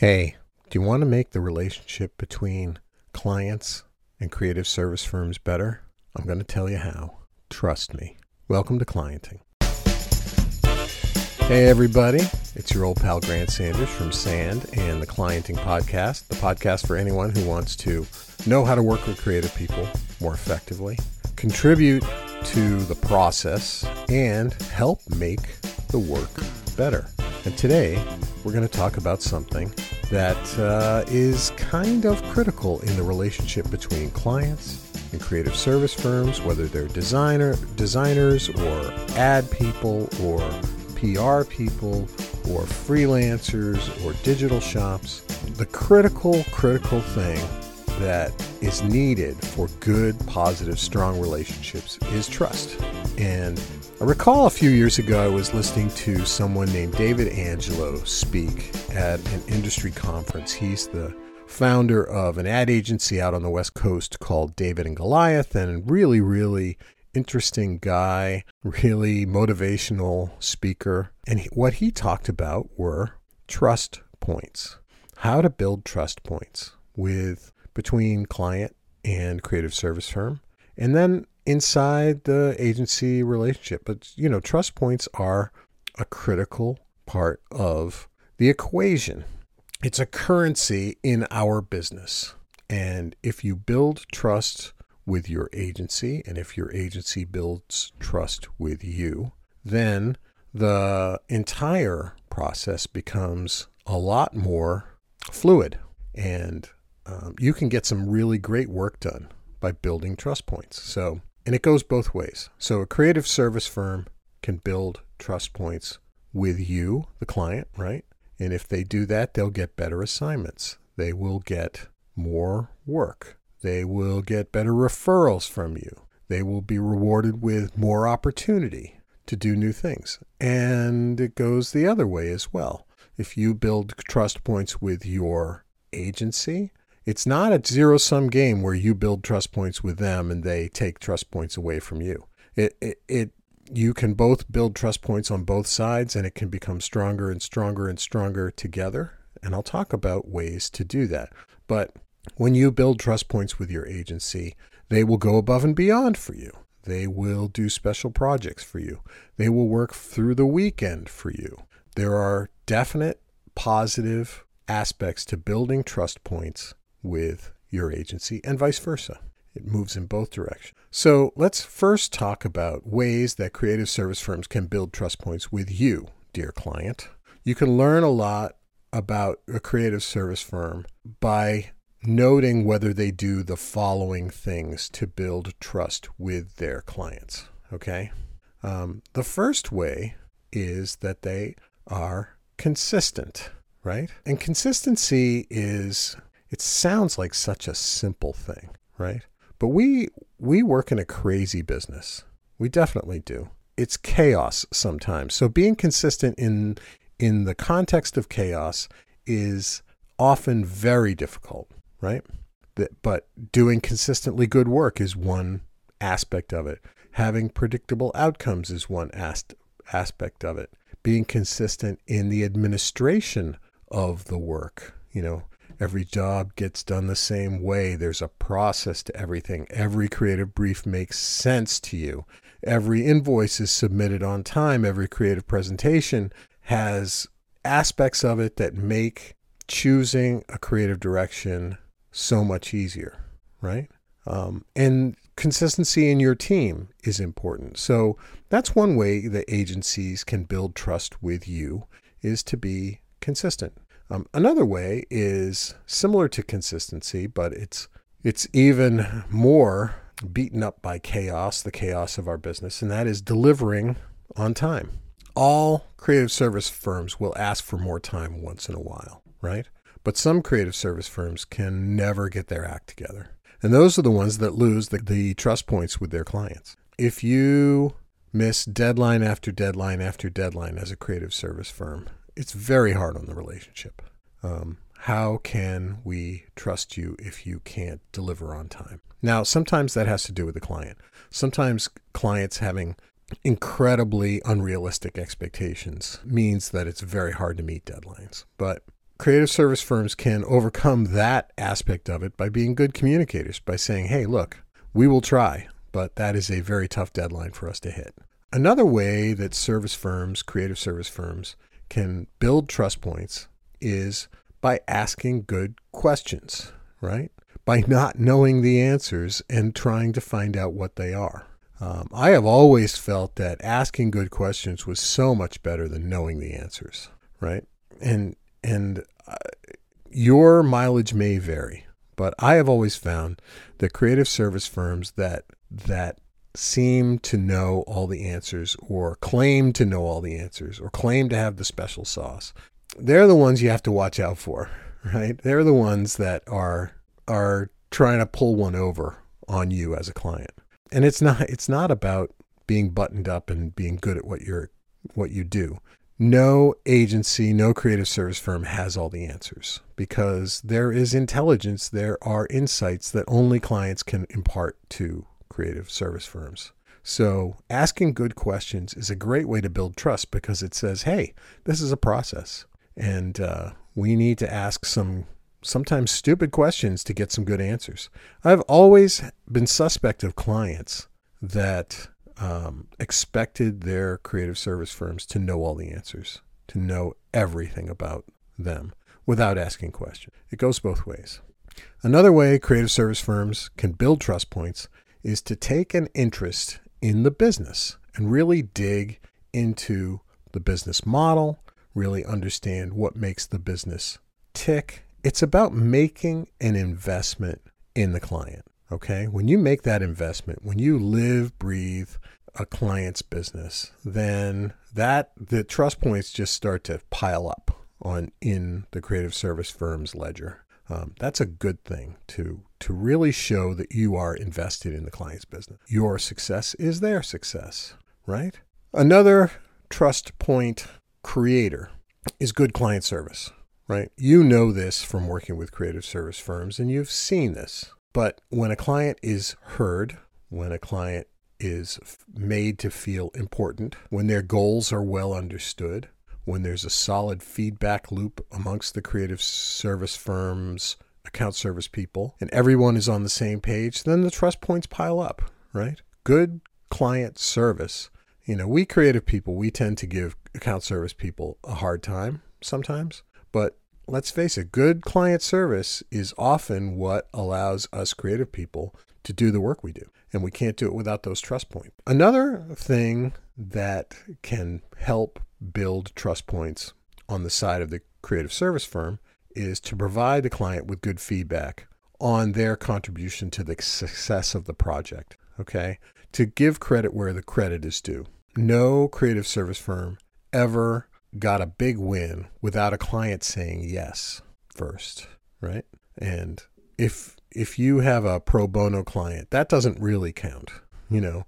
Hey, do you want to make the relationship between clients and creative service firms better? I'm going to tell you how. Trust me. Welcome to Clienting. Hey, everybody. It's your old pal Grant Sanders from Sand and the Clienting Podcast, the podcast for anyone who wants to know how to work with creative people more effectively, contribute to the process, and help make the work better. And today, we're going to talk about something that uh, is kind of critical in the relationship between clients and creative service firms, whether they're designer designers or ad people or PR people or freelancers or digital shops. The critical, critical thing that is needed for good, positive, strong relationships is trust. And I recall a few years ago I was listening to someone named David Angelo speak at an industry conference. He's the founder of an ad agency out on the West Coast called David and Goliath, and really, really interesting guy, really motivational speaker. And what he talked about were trust points, how to build trust points with between client and creative service firm. And then inside the agency relationship. But, you know, trust points are a critical part of the equation. It's a currency in our business. And if you build trust with your agency, and if your agency builds trust with you, then the entire process becomes a lot more fluid. And um, you can get some really great work done by building trust points. So and it goes both ways. So a creative service firm can build trust points with you, the client, right? And if they do that, they'll get better assignments. They will get more work. They will get better referrals from you. They will be rewarded with more opportunity to do new things. And it goes the other way as well. If you build trust points with your agency, it's not a zero sum game where you build trust points with them and they take trust points away from you. It, it, it you can both build trust points on both sides and it can become stronger and stronger and stronger together. And I'll talk about ways to do that. But when you build trust points with your agency, they will go above and beyond for you. They will do special projects for you. They will work through the weekend for you. There are definite positive aspects to building trust points with your agency and vice versa. It moves in both directions. So let's first talk about ways that creative service firms can build trust points with you, dear client. You can learn a lot about a creative service firm by noting whether they do the following things to build trust with their clients. Okay? Um, the first way is that they are consistent, right? And consistency is it sounds like such a simple thing, right? But we we work in a crazy business. We definitely do. It's chaos sometimes. So being consistent in in the context of chaos is often very difficult, right? But doing consistently good work is one aspect of it. Having predictable outcomes is one aspect of it. Being consistent in the administration of the work, you know, Every job gets done the same way. There's a process to everything. Every creative brief makes sense to you. Every invoice is submitted on time. Every creative presentation has aspects of it that make choosing a creative direction so much easier, right? Um, and consistency in your team is important. So that's one way that agencies can build trust with you is to be consistent. Um, another way is similar to consistency, but it's it's even more beaten up by chaos, the chaos of our business, and that is delivering on time. All creative service firms will ask for more time once in a while, right? But some creative service firms can never get their act together. And those are the ones that lose the, the trust points with their clients. If you miss deadline after deadline after deadline as a creative service firm, it's very hard on the relationship. Um, how can we trust you if you can't deliver on time? Now, sometimes that has to do with the client. Sometimes clients having incredibly unrealistic expectations means that it's very hard to meet deadlines. But creative service firms can overcome that aspect of it by being good communicators, by saying, hey, look, we will try, but that is a very tough deadline for us to hit. Another way that service firms, creative service firms, can build trust points is by asking good questions, right? By not knowing the answers and trying to find out what they are. Um, I have always felt that asking good questions was so much better than knowing the answers, right? And and uh, your mileage may vary, but I have always found that creative service firms that that seem to know all the answers or claim to know all the answers or claim to have the special sauce they're the ones you have to watch out for right? They're the ones that are are trying to pull one over on you as a client. And it's not it's not about being buttoned up and being good at what you're what you do. No agency, no creative service firm has all the answers because there is intelligence, there are insights that only clients can impart to creative service firms. So, asking good questions is a great way to build trust because it says, hey, this is a process. And uh, we need to ask some sometimes stupid questions to get some good answers. I've always been suspect of clients that um, expected their creative service firms to know all the answers, to know everything about them without asking questions. It goes both ways. Another way creative service firms can build trust points is to take an interest in the business and really dig into the business model, really understand what makes the business tick. It's about making an investment in the client. Okay. When you make that investment, when you live, breathe a client's business, then that the trust points just start to pile up on in the creative service firm's ledger. Um, that's a good thing to to really show that you are invested in the client's business. Your success is their success, right? Another trust point creator is good client service, right? You know this from working with creative service firms and you've seen this. But when a client is heard, when a client is made to feel important, when their goals are well understood, when there's a solid feedback loop amongst the creative service firms, account service people, and everyone is on the same page, then the trust points pile up, right? Good client service. You know, we creative people, we tend to give account service people a hard time sometimes, but let's face it, good client service is often what allows us creative people to do the work we do. And we can't do it without those trust points. Another thing that can help build trust points on the side of the creative service firm is to provide the client with good feedback on their contribution to the success of the project. Okay. To give credit where the credit is due. No creative service firm ever got a big win without a client saying yes first, right? And if if you have a pro bono client, that doesn't really count, you know,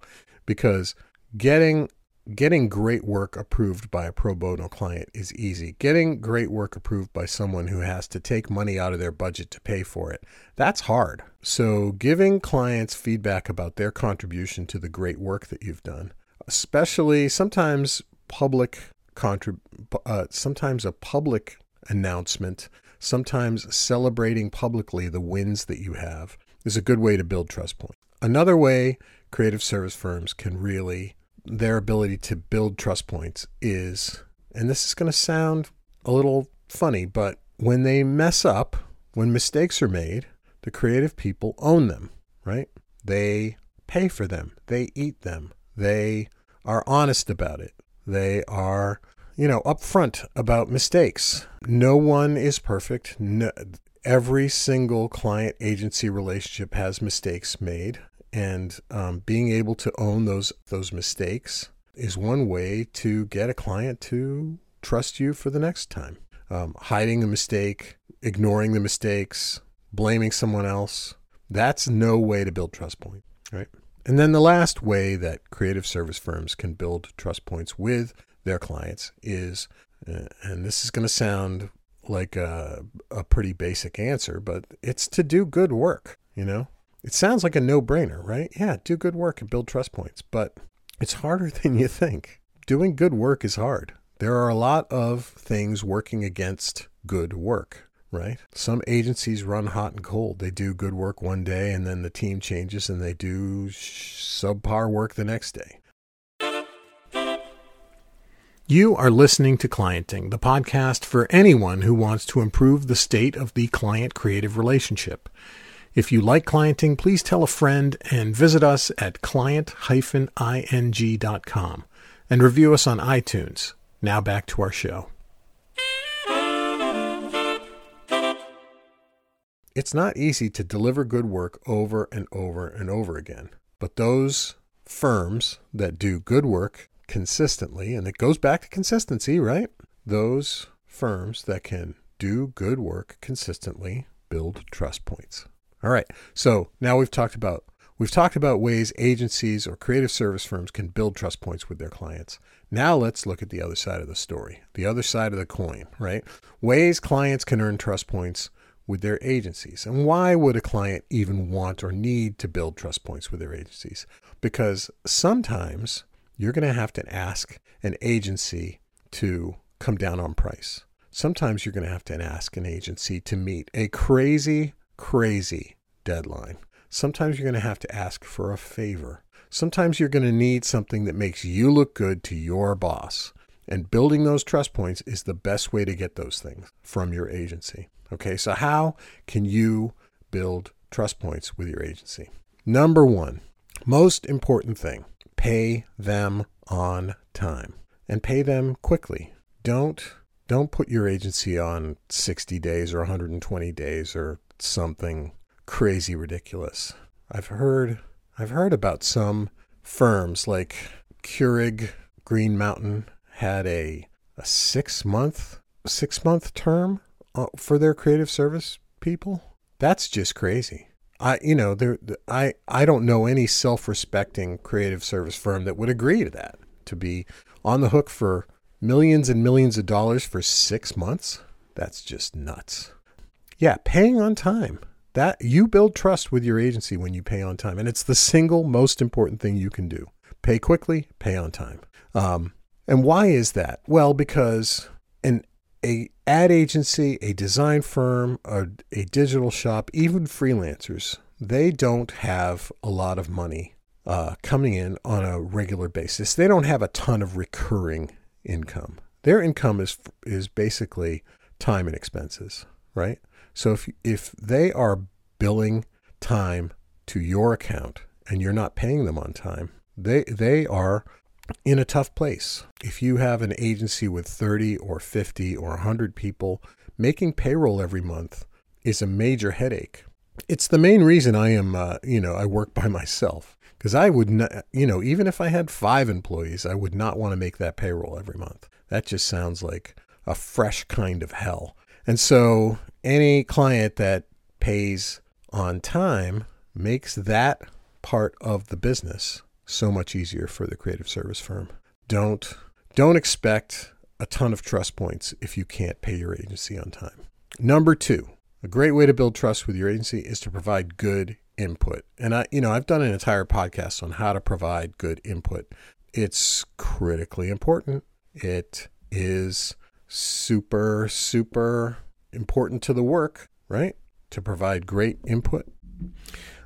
because getting getting great work approved by a pro bono client is easy. Getting great work approved by someone who has to take money out of their budget to pay for it, that's hard. So, giving clients feedback about their contribution to the great work that you've done, especially sometimes public contrib- uh, sometimes a public announcement, sometimes celebrating publicly the wins that you have is a good way to build trust points. Another way creative service firms can really their ability to build trust points is, and this is going to sound a little funny, but when they mess up, when mistakes are made, the creative people own them, right? They pay for them, they eat them, they are honest about it, they are, you know, upfront about mistakes. No one is perfect. No, every single client agency relationship has mistakes made and um, being able to own those those mistakes is one way to get a client to trust you for the next time. Um, hiding a mistake, ignoring the mistakes, blaming someone else, that's no way to build trust points, right? And then the last way that creative service firms can build trust points with their clients is, uh, and this is going to sound like a, a pretty basic answer, but it's to do good work, you know? It sounds like a no brainer, right? Yeah, do good work and build trust points, but it's harder than you think. Doing good work is hard. There are a lot of things working against good work, right? Some agencies run hot and cold. They do good work one day and then the team changes and they do subpar work the next day. You are listening to Clienting, the podcast for anyone who wants to improve the state of the client creative relationship. If you like clienting, please tell a friend and visit us at client-ing.com and review us on iTunes. Now back to our show. It's not easy to deliver good work over and over and over again, but those firms that do good work consistently, and it goes back to consistency, right? Those firms that can do good work consistently build trust points. All right. So now we've talked about we've talked about ways agencies or creative service firms can build trust points with their clients. Now let's look at the other side of the story, the other side of the coin, right? Ways clients can earn trust points with their agencies. And why would a client even want or need to build trust points with their agencies? Because sometimes you're going to have to ask an agency to come down on price. Sometimes you're going to have to ask an agency to meet a crazy crazy deadline. Sometimes you're going to have to ask for a favor. Sometimes you're going to need something that makes you look good to your boss. And building those trust points is the best way to get those things from your agency. Okay, so how can you build trust points with your agency? Number one, most important thing pay them on time and pay them quickly. Don't don't put your agency on 60 days or 120 days or something crazy ridiculous. I've heard I've heard about some firms like Keurig Green Mountain had a a 6 month 6 month term uh, for their creative service people. That's just crazy. I you know there I I don't know any self-respecting creative service firm that would agree to that to be on the hook for millions and millions of dollars for 6 months. That's just nuts. Yeah, paying on time. That you build trust with your agency when you pay on time, and it's the single most important thing you can do. Pay quickly, pay on time. Um, and why is that? Well, because an a ad agency, a design firm, a, a digital shop, even freelancers, they don't have a lot of money uh, coming in on a regular basis. They don't have a ton of recurring income. Their income is is basically time and expenses, right? So if if they are billing time to your account and you're not paying them on time, they they are in a tough place. If you have an agency with 30 or 50 or 100 people, making payroll every month is a major headache. It's the main reason I am, uh, you know, I work by myself because I would not, you know, even if I had five employees, I would not want to make that payroll every month. That just sounds like a fresh kind of hell. And so any client that pays on time makes that part of the business so much easier for the creative service firm. Don't don't expect a ton of trust points if you can't pay your agency on time. Number 2, a great way to build trust with your agency is to provide good input. And I you know, I've done an entire podcast on how to provide good input. It's critically important. It is super, super important to the work, right? To provide great input.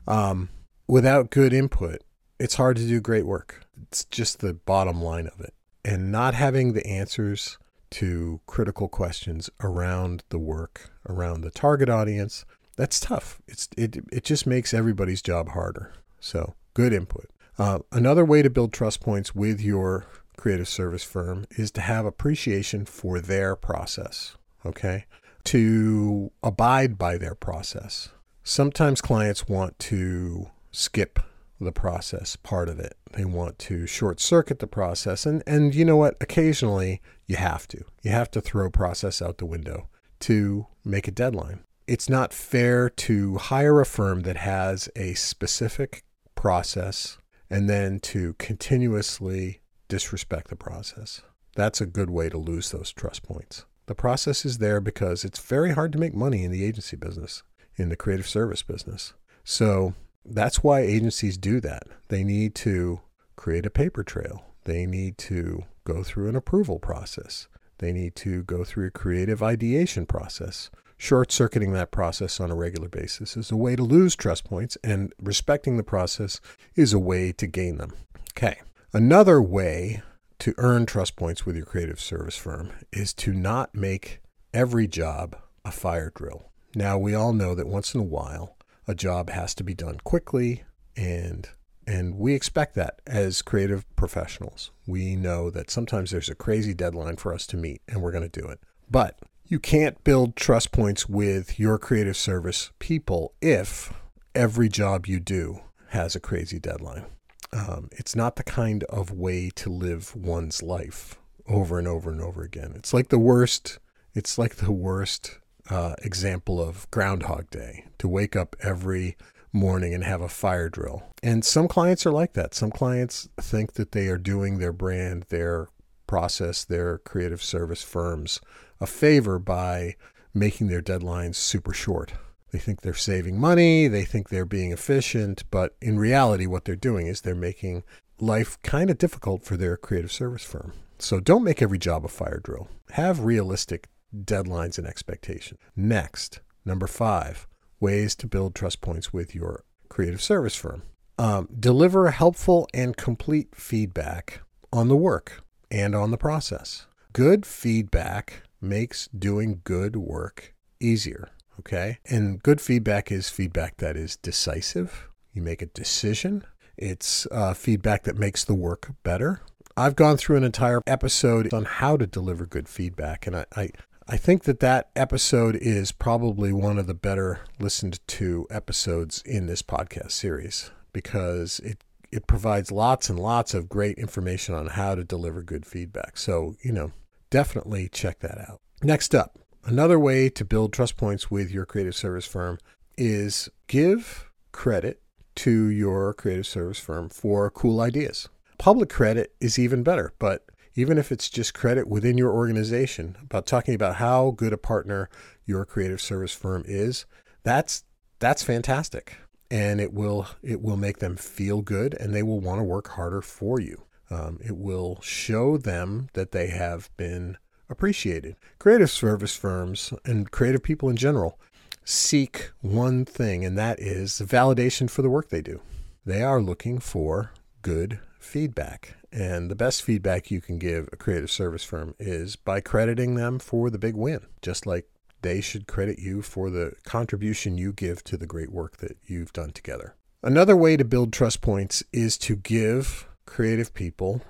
Um, without good input, it's hard to do great work. It's just the bottom line of it. And not having the answers to critical questions around the work, around the target audience, that's tough. It's it it just makes everybody's job harder. So good input. Uh, another way to build trust points with your creative service firm is to have appreciation for their process. Okay. To abide by their process. Sometimes clients want to skip the process part of it. They want to short circuit the process. And, and you know what? Occasionally you have to. You have to throw process out the window to make a deadline. It's not fair to hire a firm that has a specific process and then to continuously disrespect the process. That's a good way to lose those trust points. The process is there because it's very hard to make money in the agency business, in the creative service business. So that's why agencies do that. They need to create a paper trail, they need to go through an approval process. They need to go through a creative ideation process. Short circuiting that process on a regular basis is a way to lose trust points, and respecting the process is a way to gain them. Okay. Another way to earn trust points with your creative service firm is to not make every job a fire drill. Now, we all know that once in a while, a job has to be done quickly and and we expect that as creative professionals. We know that sometimes there's a crazy deadline for us to meet and we're going to do it. But you can't build trust points with your creative service people if every job you do has a crazy deadline. Um, it's not the kind of way to live one's life over and over and over again. It's like the worst. It's like the worst uh, example of Groundhog Day to wake up every morning and have a fire drill. And some clients are like that. Some clients think that they are doing their brand, their process, their creative service firms a favor by making their deadlines super short. They think they're saving money, they think they're being efficient, but in reality, what they're doing is they're making life kind of difficult for their creative service firm. So don't make every job a fire drill. Have realistic deadlines and expectations. Next, number five, ways to build trust points with your creative service firm. Um, deliver helpful and complete feedback on the work and on the process. Good feedback makes doing good work easier. Okay. And good feedback is feedback that is decisive. You make a decision. It's uh, feedback that makes the work better. I've gone through an entire episode on how to deliver good feedback, and I, I, I think that that episode is probably one of the better listened to episodes in this podcast series because it it provides lots and lots of great information on how to deliver good feedback. So, you know, definitely check that out. Next up, another way to build trust points with your creative service firm is give credit to your creative service firm for cool ideas. Public credit is even better, but even if it's just credit within your organization about talking about how good a partner your creative service firm is, that's that's fantastic. And it will it will make them feel good and they will want to work harder for you. Um, it will show them that they have been appreciated. Creative service firms and creative people in general seek one thing, and that is validation for the work they do. They are looking for good feedback. And the best feedback you can give a creative service firm is by crediting them for the big win, just like they should credit you for the contribution you give to the great work that you've done together. Another way to build trust points is to give creative people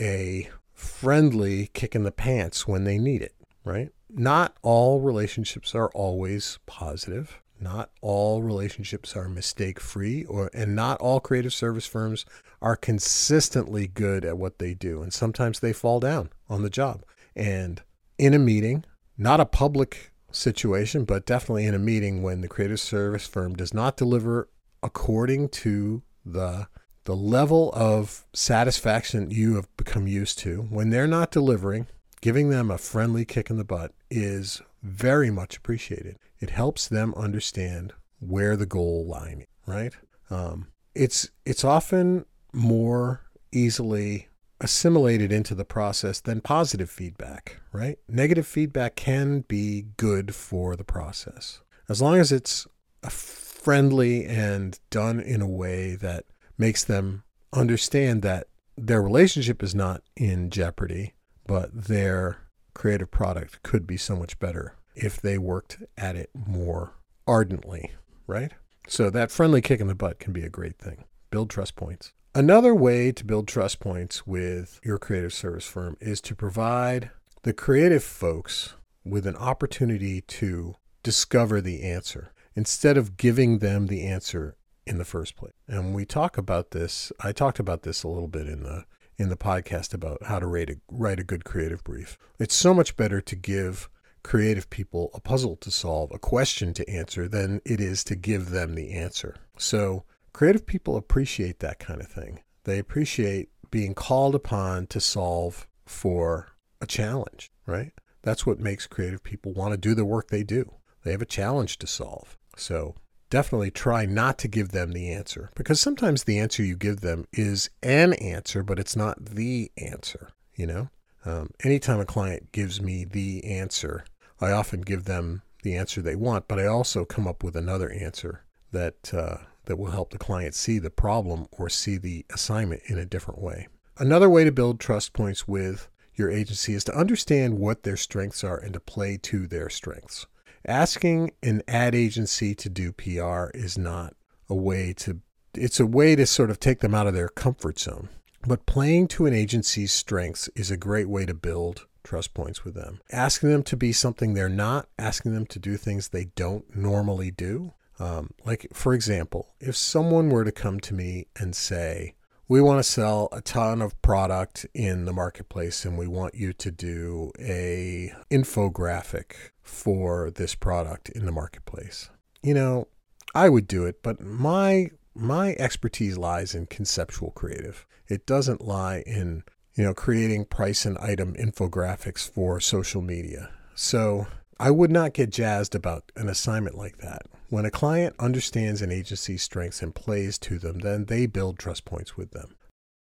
a friendly kick in the pants when they need it, right? Not all relationships are always positive. Not all relationships are mistake free or and not all creative service firms are consistently good at what they do and sometimes they fall down on the job. And in a meeting, not a public situation, but definitely in a meeting when the creative service firm does not deliver according to the the level of satisfaction you have become used to when they're not delivering, giving them a friendly kick in the butt is very much appreciated. It helps them understand where the goal line is, right? Um, it's it's often more easily assimilated into the process than positive feedback, right? Negative feedback can be good for the process as long as it's friendly and done in a way that makes them understand that their relationship is not in jeopardy, but their creative product could be so much better if they worked at it more ardently, right? So that friendly kick in the butt can be a great thing. Build trust points. Another way to build trust points with your creative service firm is to provide the creative folks with an opportunity to discover the answer instead of giving them the answer in the first place. And we talk about this. I talked about this a little bit in the in the podcast about how to write a write a good creative brief. It's so much better to give creative people a puzzle to solve, a question to answer than it is to give them the answer. So, creative people appreciate that kind of thing. They appreciate being called upon to solve for a challenge, right? That's what makes creative people want to do the work they do. They have a challenge to solve. So, definitely try not to give them the answer because sometimes the answer you give them is an answer, but it's not the answer, you know? Um, anytime a client gives me the answer, I often give them the answer they want, but I also come up with another answer that uh, that will help the client see the problem or see the assignment in a different way. Another way to build trust points with your agency is to understand what their strengths are and to play to their strengths. Asking an ad agency to do PR is not a way to it's a way to sort of take them out of their comfort zone. But playing to an agency's strengths is a great way to build trust points with them. Asking them to be something they're not, asking them to do things they don't normally do. Um, like, for example, if someone were to come to me and say, we want to sell a ton of product in the marketplace and we want you to do a infographic for this product in the marketplace. You know i would do it but my my expertise lies in conceptual creative. It doesn't lie in you know creating price and item infographics for social media. So i would not get jazzed about an assignment like that when a client understands an agency's strengths and plays to them, then they build trust points with them.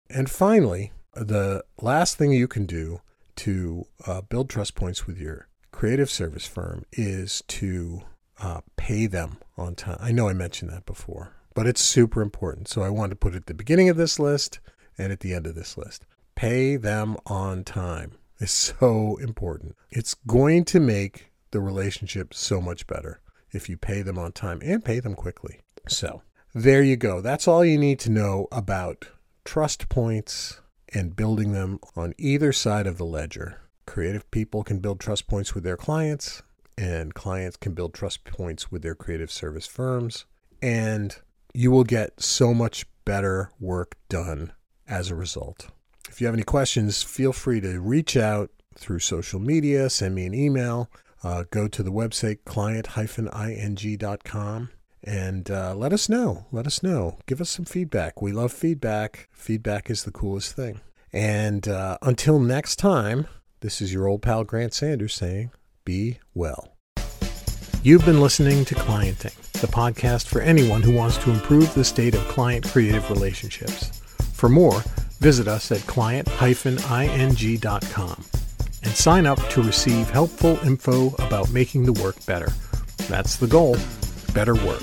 And finally, the last thing you can do to uh, build trust points with your creative service firm is to uh, pay them on time. I know I mentioned that before, but it's super important. So I want to put it at the beginning of this list and at the end of this list. Pay them on time is so important. It's going to make the relationship so much better if you pay them on time and pay them quickly. So there you go. That's all you need to know about trust points and building them on either side of the ledger. Creative people can build trust points with their clients, and clients can build trust points with their creative service firms. And you will get so much better work done as a result. If you have any questions, feel free to reach out through social media, send me an email uh, go to the website client-ing.com and uh, let us know. Let us know. Give us some feedback. We love feedback. Feedback is the coolest thing. And uh, until next time, this is your old pal Grant Sanders saying, be well. You've been listening to Clienting, the podcast for anyone who wants to improve the state of client creative relationships. For more, visit us at client-ing.com and sign up to receive helpful info about making the work better. That's the goal better work.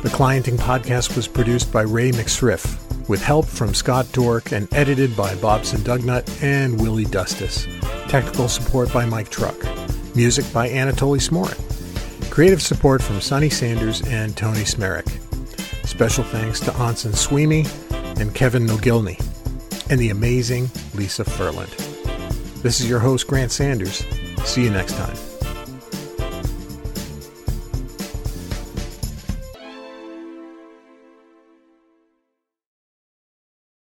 The Clienting podcast was produced by Ray McSriff with help from Scott Dourque and edited by Bobson Dugnutt and Willie Dustice. Technical support by Mike Truk. Music by Anatoly Smorin. Creative support from Sonny Sanders and Tony Smehrik. Special thanks to Anson Sweeney and Kevin Nogilny and the amazing Lisa Furland. This is your host, Grant Sanders. See you next time.